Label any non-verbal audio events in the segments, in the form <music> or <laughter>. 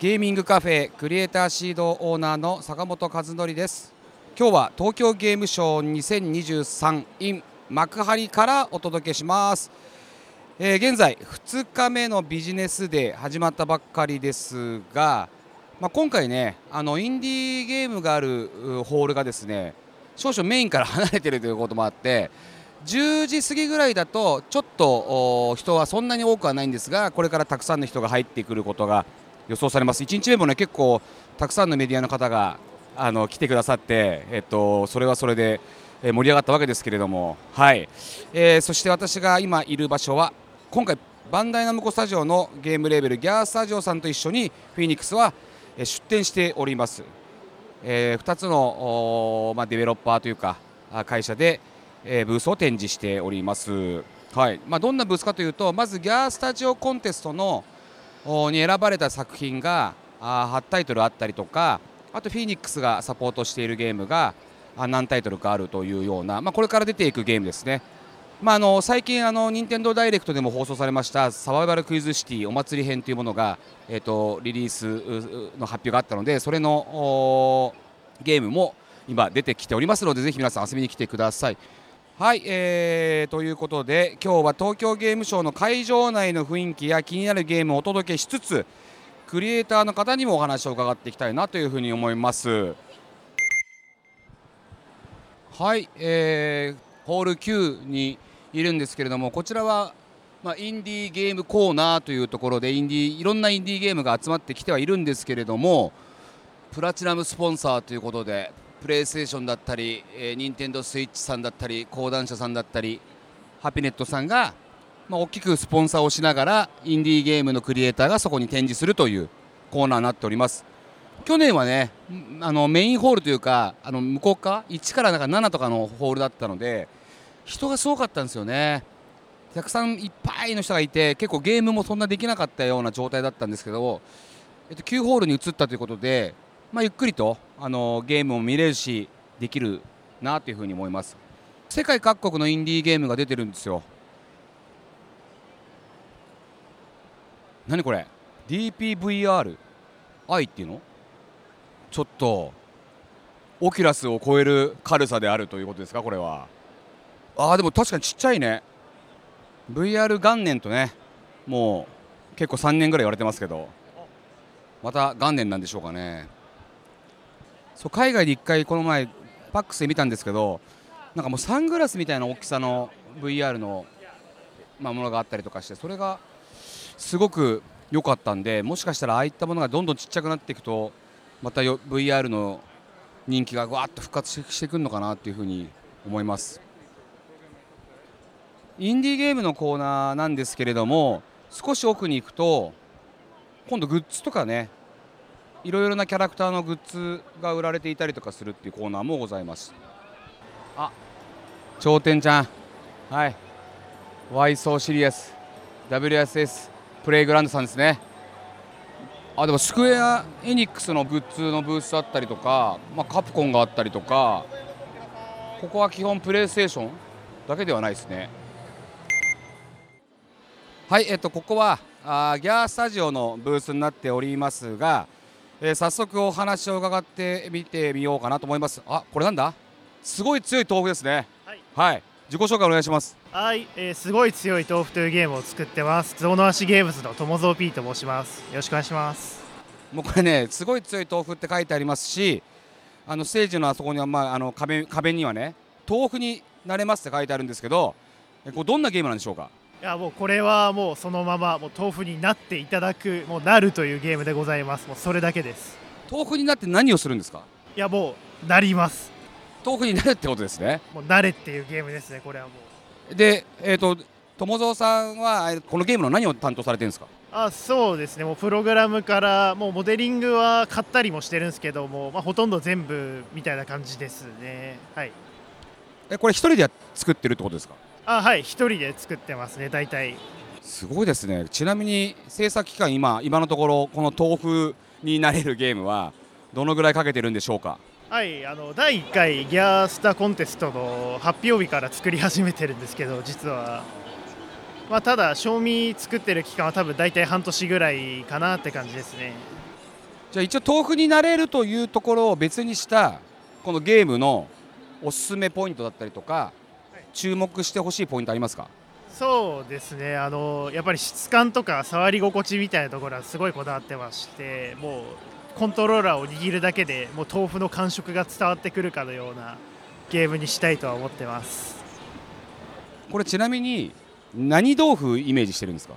ゲーミングカフェクリエイターシードオーナーの坂本和則です。今日は東京ゲームショー2023 in 幕張からお届けします、えー現在2日目のビジネスで始まったばっかりですが、まあ、今回ねあのインディーゲームがあるホールがですね少々メインから離れているということもあって10時過ぎぐらいだとちょっと人はそんなに多くはないんですがこれからたくさんの人が入ってくることが予想されます。1日目もね結構たくさんのメディアの方があの来てくださって、えっと、それはそれで盛り上がったわけですけれども、はい。えーそして私が今いる場所は今回バンダイナムコスタジオのゲームレーベルギャースタジオさんと一緒にフィニックスは出展しております、え2つのまあ、デベロッパーというか会社で、えーブースを展示しております、はい。まあ、どんなブースかというとまずギャースタジオコンテストのに選ばれた作品が8タイトルあったりとかあとフィニックスがサポートしているゲームが何タイトルかあるというような、まあ、これから出ていくゲームですね。まあ、あの最近あの、任天堂ダイレクトでも放送されましたサバイバルクイズシティお祭り編というものが、えー、とリリースの発表があったのでそれのゲームも今出てきておりますのでぜひ皆さん遊びに来てください。はい、えーということで今日は東京ゲームショウの会場内の雰囲気や気になるゲームをお届けしつつクリエイターの方にもお話を伺っていきたいなというふうに思います。はい、えーホール Q にいるんですけれどもこちらは、まあ、インディーゲームコーナーというところでインディーいろんなインディーゲームが集まってきてはいるんですけれどもプラチナムスポンサーということでプレイステーションだったり、えー、ニンテンドースイッチさんだったり講談社さんだったりハピネットさんが、まあ、大きくスポンサーをしながらインディーゲームのクリエイターがそこに展示するというコーナーになっております。去年はねあのメインホールというかあの向こう側1からなんか7とかのホールだったので人がすごかったんですよね。たくさんいっぱいの人がいて結構ゲームもそんなできなかったような状態だったんですけど、えっと、9ホールに移ったということで、まあ、ゆっくりとあのゲームも見れるしできるなというふうに思います。世界各国のインディーゲームが出てるんですよ。何これ？DPVR 愛っていうの？ちょっとオキュラスを超える軽さであるということですか？これは。あーでも確かにちっちゃいね。VR 元年とねもう結構3年ぐらい言われてますけど。また元年なんでしょうかね。そう海外で1回この前パックスで見たんですけどなんかもうサングラスみたいな大きさの VR の、まあ、ものがあったりとかしてそれがすごく良かったんでもしかしたらああいったものがどんどんちっちゃくなっていくとまたよ VR の人気がわっと復活してくるのかなっていうふうに思います。インディーゲームのコーナーなんですけれども少し奥に行くと今度グッズとかねいろいろなキャラクターのグッズが売られていたりとかするっていうコーナーもございます。あ。頂点ちゃん。はい。Why So Serious WSS プレイグラウンドさんですね。あでもスクエア・エニックスのグッズのブースあったりとか、まあ、カプコンがあったりとかここは基本プレイステーションだけではないですね。はい、えっと、ここはあーギャースタジオのブースになっておりますが、えー早速お話を伺ってみてみようかなと思います。あこれなんだ？すごい強い豆腐ですね。はい、はい。自己紹介お願いします。はい、えーすごい強い豆腐というゲームを作ってます。ゾウの足ゲームズの友蔵 P と申します。よろしくお願いします。もうこれねすごい強い豆腐って書いてありますしあのステージのあそこには、まあ、あの壁壁にはね豆腐になれますって書いてあるんですけどえこれどんなゲームなんでしょうか？いやもうこれはもうそのままもう豆腐になっていただくもうなるというゲームでございます。もうそれだけです。豆腐になって何をするんですか？いやもうなります。豆腐になるってことですねもうなれっていうゲームですね。これはもう。でえっ、と友蔵さんはえこのゲームの何を担当されてるんですか？あそうですねもうプログラムからもうモデリングは買ったりもしてるんですけども、まあ、ほとんど全部みたいな感じですねはいえこれ一人でや作ってるってことですか？あはい一人で作ってますね大体。すごいですね。ちなみに制作期間今今のところこの豆腐になれるゲームはどのぐらいかけてるんでしょうか？はいあの第1回ギャースターコンテストの発表日から作り始めてるんですけど実は、まあ、ただ賞味作ってる期間は多分大体半年ぐらいかなって感じですね。じゃあ一応豆腐になれるというところを別にしたこのゲームのおすすめポイントだったりとか、注目してほしいポイントありますか？そうですね。あのやっぱり質感とか触り心地みたいなところはすごいこだわってましてもうコントローラーを握るだけでもう豆腐の感触が伝わってくるかのようなゲームにしたいとは思ってます。これちなみに何豆腐イメージしてるんですか？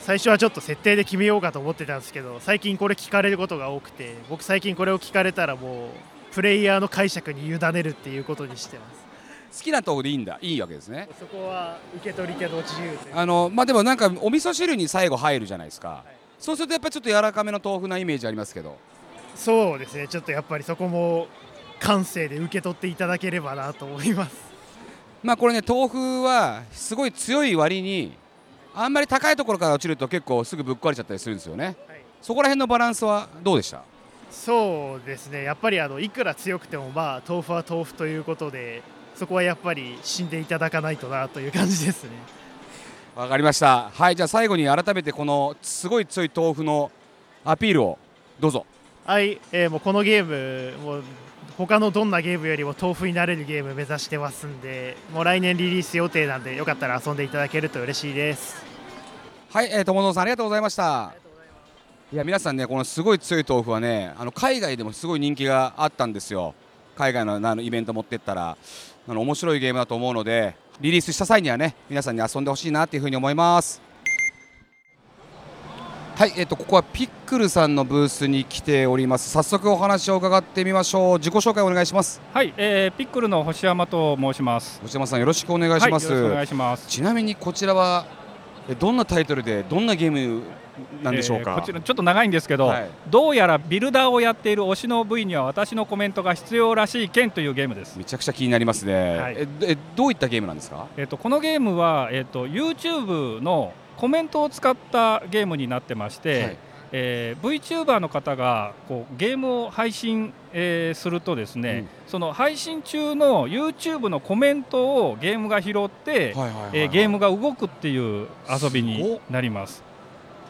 最初はちょっと設定で決めようかと思ってたんですけど最近これ聞かれることが多くて僕最近これを聞かれたらもうプレイヤーの解釈に委ねるっていうことにしてます。好きな豆腐でいいんだ。いいわけですね。そこは受け取り手の自由あのまあでもなんかお味噌汁に最後入るじゃないですか、そうするとやっぱりちょっと柔らかめの豆腐なイメージありますけど。そうですね。ちょっとやっぱりそこも感性で受け取っていただければなと思います。まあこれね豆腐はすごい強い割にあんまり高いところから落ちると結構すぐぶっ壊れちゃったりするんですよね、はい。そこら辺のバランスはどうでした？そうですね。やっぱりあのいくら強くてもまあ豆腐は豆腐ということでそこはやっぱり死んでいただかないとなという感じですね。わかりました。はいじゃあ最後に改めてこのすごい強い豆腐のアピールをどうぞ。はい、えーもうこのゲームもう他のどんなゲームよりも豆腐になれるゲーム目指してますんでもう来年リリース予定なんでよかったら遊んでいただけると嬉しいです。はい、えー、友野さんありがとうございましたいや皆さんねこのすごい強い豆腐はねあの海外でもすごい人気があったんですよ。海外のあのイベント持ってったら。あの面白いゲームだと思うのでリリースした際にはね皆さんに遊んでほしいなっていうふうに思います。はい、えっ、とここはピックルさんのブースに来ております。早速お話を伺ってみましょう。自己紹介お願いします。はい、えー、ピックルの星山と申します。星山さんよろしくお願いします、はい、よろしくお願いします。ちなみにこちらはえどんなタイトルでどんなゲームなんでしょうか、えーこちらちょっと長いんですけど、はい。どうやらビルダーをやっている推しの部位には私のコメントが必要らしい件というゲームです。めちゃくちゃ気になりますね、はい。ええどういったゲームなんですか？えっ、とこのゲームはえっ、と YouTube のコメントを使ったゲームになってまして、はいえー VTuber の方がこうゲームを配信、えーするとですね、うん。その配信中の YouTube のコメントをゲームが拾って、えーゲームが動くっていう遊びになります。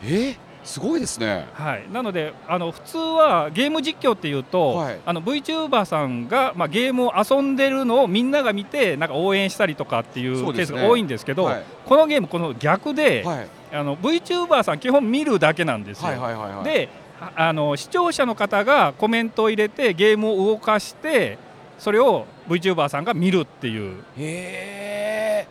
え？ーすごいですね。はい、なのであの普通はゲーム実況っていうと、はい。あの VTuber さんが、まあ、ゲームを遊んでるのをみんなが見てなんか応援したりとかっていそうケースが多いんですけどはい。このゲームこの逆で、はい。あの VTuber さん基本見るだけなんですよ。はいはいはいはい。でああの視聴者の方がコメントを入れてゲームを動かしてそれを VTuber さんが見るっていう。へえ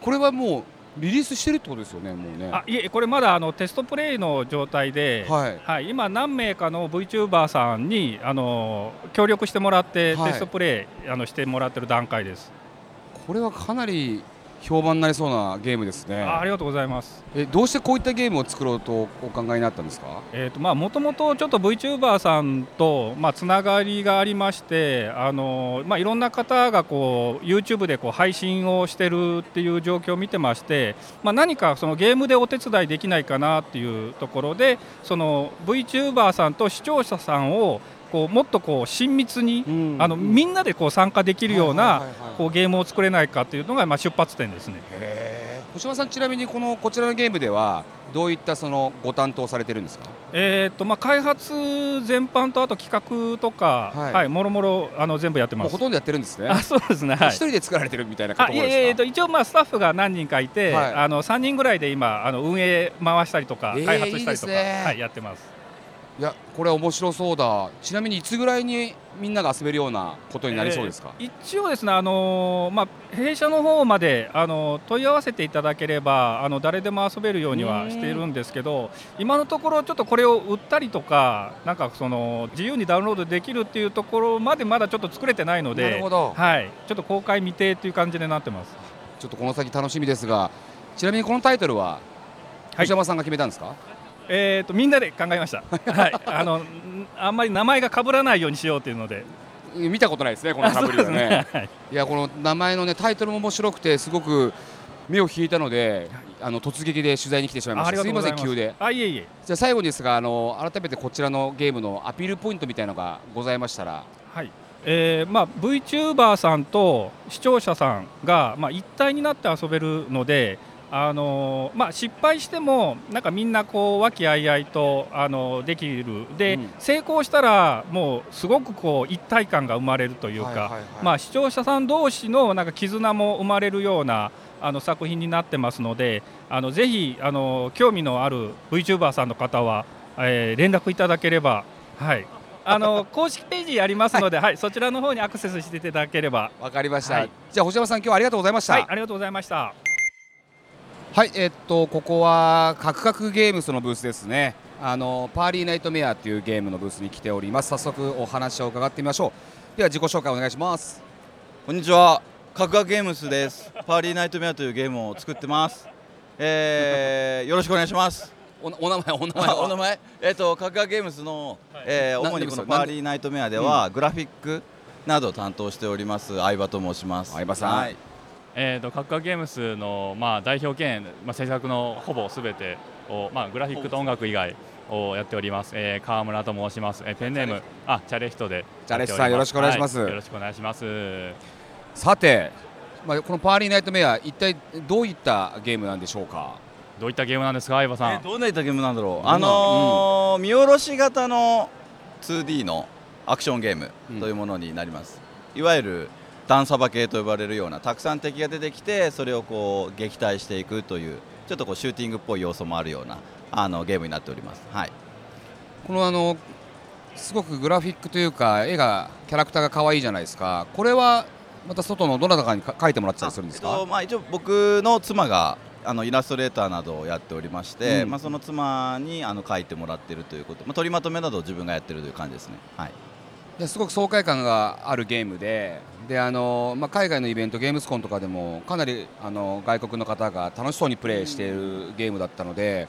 これはもうリリースしてるってことですよねもうね。あいえこれまだあのテストプレイの状態で、はい。はい、今、何名かの VTuber さんにあの協力してもらって、はい。テストプレイあのしてもらってる段階です、これはかなり評判になりそうなゲームですねあありがとうございます。えどうしてこういったゲームを作ろうとお考えになったんですか？えーとまあ、もともとちょっと VTuber さんと、まあ、つながりがありましてあの、まあ、いろんな方がこう YouTube でこう配信をしてるっていう状況を見てまして、まあ、何かそのゲームでお手伝いできないかなっていうところでその VTuber さんと視聴者さんをこうもっとこう親密に、うん。あのみんなでこう参加できるような、こうゲームを作れないかっていうのがまあ出発点ですね。星山さんちなみにこのこちらのゲームではどういったそのご担当されてるんですか？えーとまあ、開発全般とあと企画とか、はい。はいもろもろあの全部やってます。ほ。とんどやってるんですね。あそうですね、はい。一。人で作られてるみたいなところですか？えっと一応まあスタッフが何人かいて、はい。あの3人ぐらいで今あの運営回したりとか、えー開発したりとかいいね。はい、やってます。いやこれは面白そうだ。ちなみにいつぐらいにみんなが遊べるようなことになりそうですか、えー一応ですねあのーまあ弊社の方まであの問い合わせていただければあの誰でも遊べるようにはしているんですけど今のところちょっとこれを売ったりとかなんかその自由にダウンロードできるっていうところまでまだちょっと作れてないのでなるほど。はい、ちょっと公開未定っていう感じになってます。ちょっとこの先楽しみですがちなみにこのタイトルははい。星山さんが決めたんですか、えー、とみんなで考えました、はい、あのんあんまり名前が被らないようにしようというので、見たことないですねこのかぶりはね。ですね。はい。いやこの名前のねタイトルも面白くてすごく目を引いたのであの突撃で取材に来てしまいました。す。いません急で。あいえいえ、じゃあ最後にですがあの改めてこちらのゲームのアピールポイントみたいなのがございましたら。はい。えーまあ、VTuber さんと視聴者さんが、まあ、一体になって遊べるのであのまあ、失敗してもなんかみんなこう和気あいあいとあのできる。で、うん。成功したらもうすごくこう一体感が生まれるというか、はいはいはい。まあ、視聴者さん同士のなんか絆も生まれるようなあの作品になってますのであのぜひあの興味のある VTuber さんの方は、えー連絡いただければ、はい、あの <laughs> 公式ページありますので、はいそちらの方にアクセスしていただければ。わかりました、はい。じゃあ星山さん今日はありがとうございました。はい、ありがとうございました。はい、えっとここはカクカクゲームスのブースですね。あのパーリーナイトメアっていうゲームのブースに来ております。早速お話を伺ってみましょう。では自己紹介お願いします。こんにちは、カクカクゲームスです。パーリーナイトメアというゲームを作ってます。えー、<laughs> よろしくお願いします。おお名前お名前あ <laughs> お名前、えっ、とカクカクゲームスの、えーな主にこのパーリーナイトメアでは、グラフィックなどを担当しております相葉と申します。相葉さんはい、えー、とカクカゲームスの、まあ、代表兼、まあ、制作のほぼすべてを、まあ、グラフィックと音楽以外をやっております、えー、川村と申します、えー、ペンネームあチャレヒトで。チャレヒトさんよろしくお願いします。はよろしくお願いします。さて、まあこのパーリーナイトメア一体どういったゲームなんでしょうか？どういったゲームなんですか相葉さん、えーどんなゲームなんだろう？あのー見下ろし型の 2D のアクションゲームうんというものになります。いわゆる段サバ系と呼ばれるようなたくさん敵が出てきてそれをこう撃退していくというちょっとこうシューティングっぽい要素もあるようなあのゲームになっております。はい。このあのすごくグラフィックというか絵がキャラクターが可愛いじゃないですか。これはまた外のどなたかにか描いてもらってたりするんですか？えっとまあ、一応僕の妻があのイラストレーターなどをやっておりまして、うんまあ、その妻にあの書いてもらっているということ、まあ、取りまとめなどを自分がやってるという感じですね。はいいやすごく爽快感があるゲームでであの、まあ、海外のイベントゲームスコンとかでもかなりあの外国の方が楽しそうにプレイしているゲームだったので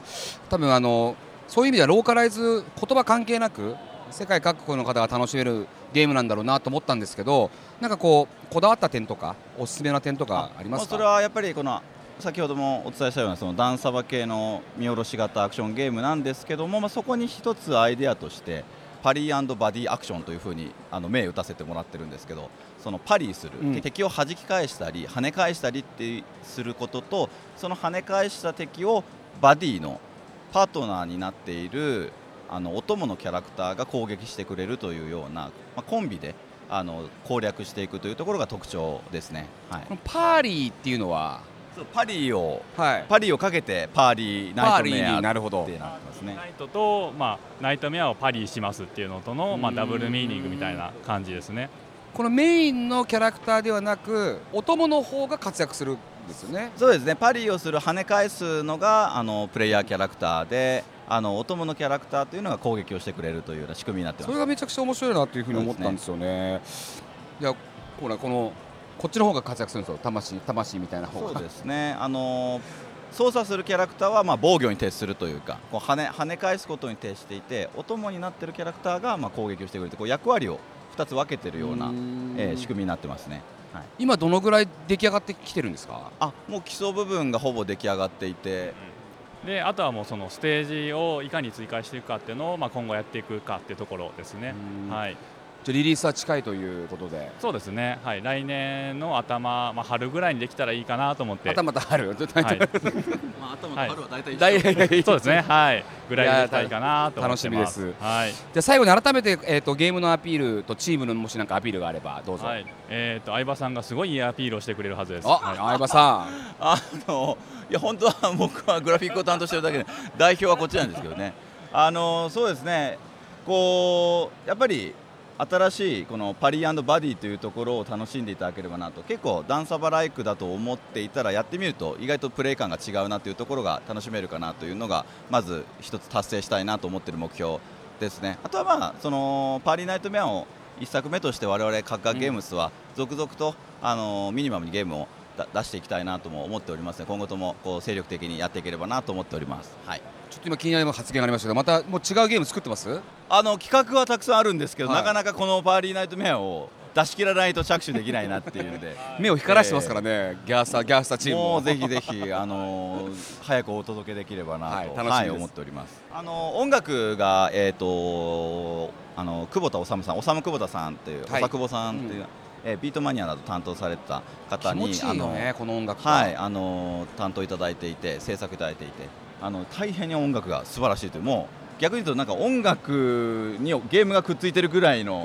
多分あのそういう意味ではローカライズ言葉関係なく世界各国の方が楽しめるゲームなんだろうなと思ったんですけどなんかこうこだわった点とかおすすめな点とかありますか？それはやっぱりこの先ほどもお伝えしたようなそのダンサバ系の見下ろし型アクションゲームなんですけども、まあ、そこに一つアイデアとしてパリーバディアクションというふうにあの銘打たせてもらってるんですけどそのパリーする、うん。敵を弾き返したり跳ね返したりってすることとその跳ね返した敵をバディのパートナーになっているあのお供のキャラクターが攻撃してくれるというような、まあ、コンビであの攻略していくというところが特徴ですね。はい。パーリーっていうのは、そうパリをはい、パリをかけてパーリーナイトメアになるほど。ってなってますね。ナイトと、まあ、ナイトメアをパリしますっていうのとの、まあ、うんダブルミーニングみたいな感じですね。このメインのキャラクターではなくお供の方が活躍するんですよね。そうですね。パリをする跳ね返すのがあのプレイヤーキャラクターであのお供のキャラクターというのが攻撃をしてくれるというような仕組みになってます。それがめちゃくちゃ面白いなというふうに思ったんですよね。いやほらこのこっちの方が活躍するんですよ。魂魂みたいな方が。そうですね。あの操作するキャラクターはまあ防御に徹するというかこう跳ね跳ね返すことに徹していてお供になっているキャラクターがまあ攻撃をしてくれてこう役割を2つ分けているようなえー仕組みになってますね。はい。今どのぐらい出来上がってきてるんですか？あもう基礎部分がほぼ出来上がっていて。であとはもうそのステージをいかに追加していくかっていうのを、まあ、今後やっていくかっていうところですね。うん。はいじゃあリリースは近いということで。そうですね、はい、来年の頭、まあ、春ぐらいにできたらいいかなと思って。またまたある。<laughs> はい、まあ頭はい。春は大体一緒。大 <laughs> そうですね、はい、ぐらいでいきたいかなと思ってます。楽しみです。はい、じゃあ最後に改めてえっ、とゲームのアピールとチームのもしなんかアピールがあればどうぞ。はい、えっ、と相葉さんがすごいいいアピールをしてくれるはずです。あ、はい。相葉さん。<laughs> あのいや本当は僕はグラフィックを担当してるだけで代表はこっちなんですけどね。あのそうですね。こうやっぱり新しいこのパリバディというところを楽しんでいただければなと。結構ダンサバライクだと思っていたらやってみると意外とプレイ感が違うなというところが楽しめるかなというのがまず一つ達成したいなと思っている目標ですね。あとはまあそのパーリーナイトメアを一作目として我々カッカゲームスは続々と、あのミニマムにゲームを出していきたいなとも思っておりますので今後ともこう精力的にやっていければなと思っております。はい。ちょっと今気になる発言がありましたけどまたもう違うゲーム作ってます？あの企画はたくさんあるんですけど、はい。なかなかこのパーリーナイトメアを出し切らないと着手できないなっていうので。目を光らしてますからね、ギャーサーギャースターチームもうぜひぜひ、あのー早くお届けできればなと、ははいい楽しみです。思っております。あのー音楽が、えー、とあの久保田修さん、修久保田さんという、はい。長久保さんという、えービートマニアなど担当されてた方に気持ちいいよねこの音楽がはい、あの担当いただいていて制作いただいていてあの大変に音楽が素晴らしいというもう逆に言うとなんか音楽にゲームがくっついてるぐらいの、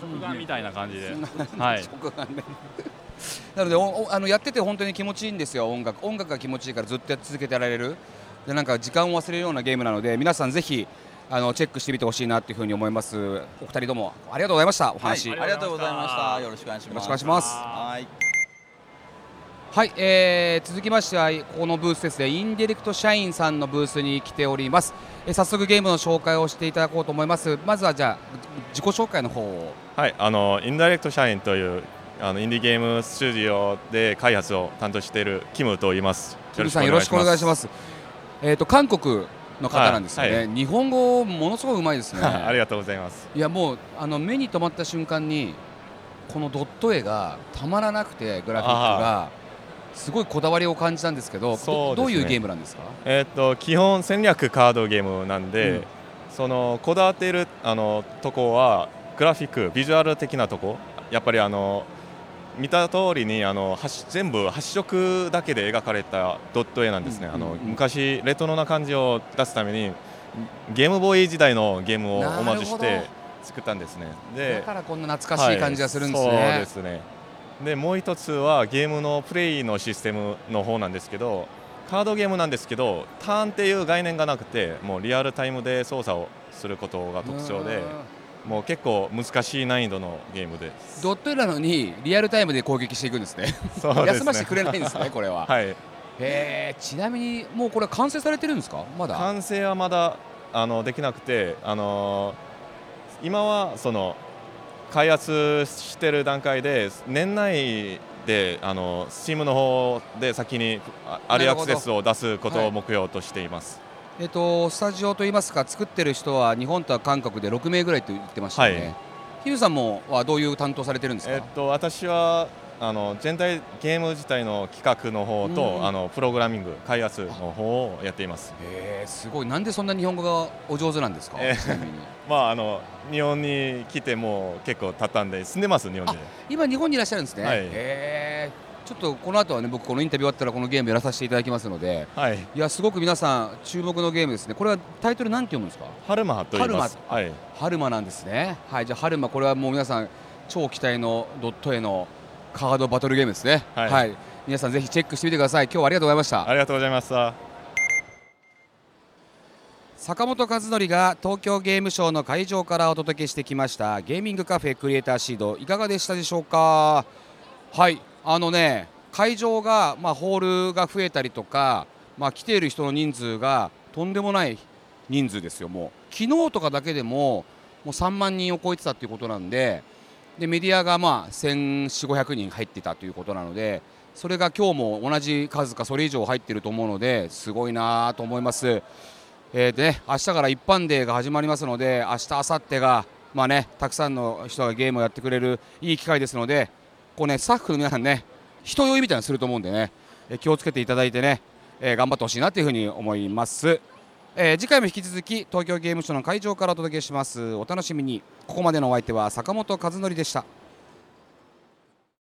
食玩みたいな感じで、はい、<laughs> な。のでおおあのやってて本当に気持ちいいんですよ。音楽音楽が気持ちいいからずっとやっ続けてられる。でなんか時間を忘れるようなゲームなので皆さんぜひあのチェックしてみてほしいなというふうに思います。お二人どうもありがとうございました。おはい、話、ありがとうございました。よろしくお願いしますよろしくお願いします。はいはい、えー続きましてはこのブースですね。インディレクト社員さんのブースに来ております、えー早速ゲームの紹介をしていただこうと思います。まずはじゃあ自己紹介の方を。はい、あのインダイレクト社員というあのインディーゲームスタジオで開発を担当しているキムと言います。キムさんよろしくお願いします。すえっ、と韓国の方なんですよね、はい。は日本語ものすごいうまいですね。<laughs> ありがとうございます。いやもうあの目に留まった瞬間にこのドット絵がたまらなくてグラフィックがすごいこだわりを感じたんですけどね。どどういうゲームなんですか？えーっと基本戦略カードゲームなんで、うん。そのこだわっているあのとこはグラフィックビジュアル的なとこ。やっぱりあの見た通りにあのは全部8色だけで描かれたドット絵なんですね、うんあのうんうん。昔レトロな感じを出すためにゲームボーイ時代のゲームをオマージュしてほ作ったんですね。だでからこんな懐かしい感じがするんですね、はいそうですねでもう一つはゲームのプレイのシステムの方なんですけどカードゲームなんですけどターンっていう概念がなくてもうリアルタイムで操作をすることが特徴でもう結構難しい難易度のゲームです。ドット絵なのにリアルタイムで攻撃していくんですね。ね。休ませてくれないんですね <laughs> これは、はい。へーちなみにもうこれ完成されてるんですか？まだ。完成はまだあのできなくてあのー今はその開発してる段階で年内であの Steam の方で先にあアリーアクセスを出すことを目標としています。えっとスタジオといいますか作ってる人は日本と韓国で6名ぐらいと言ってましたよね、はい。ヒルさんもはどういう担当されてるんですか、えっと、私はあの全体ゲーム自体の企画の方と、うん。あのプログラミング開発の方をやっています。へーすごい。なんでそんな日本語がお上手なんですか、えー <laughs> まああの日本に来てもう結構経ったんで住んでます日本で。今日本にいらっしゃるんですね、はい。へー。ちょっとこの後はね僕このインタビュー終わったらこのゲームやらさせていただきますので。はい。いやすごく皆さん注目のゲームですね。これはタイトルなんて読むんですか？ハルマと言います。ハルはい。ハルマなんですね。はい。じゃあハルマこれはもう皆さん超期待のドット絵のカードバトルゲームですね。はい。皆さんぜひチェックしてみてください。今日はありがとうございました。ありがとうございました。坂本和則が東京ゲームショウの会場からお届けしてきました。ゲーミングカフェクリエイターシード。いかがでしたでしょうか？はい。あのね会場が、まあ、ホールが増えたりとか、まあ、来ている人の人数がとんでもない人数ですよもう。昨日とかだけでももう3万人を超えてたということなんででメディアがまあ1400500人入ってたということなのでそれが今日も同じ数かそれ以上入っていると思うのですごいなと思います。えーでね、明日から一般デーが始まりますので明日、明後日が、まあね、たくさんの人がゲームをやってくれるいい機会ですのでこう、ね、スタッフの皆さんね人酔いみたいなのすると思うんでね、気をつけていただいてね、えー頑張ってほしいなというふうに思います、えー次回も引き続き東京ゲームショウの会場からお届けします。お楽しみに。ここまでのお相手は坂本和則でした。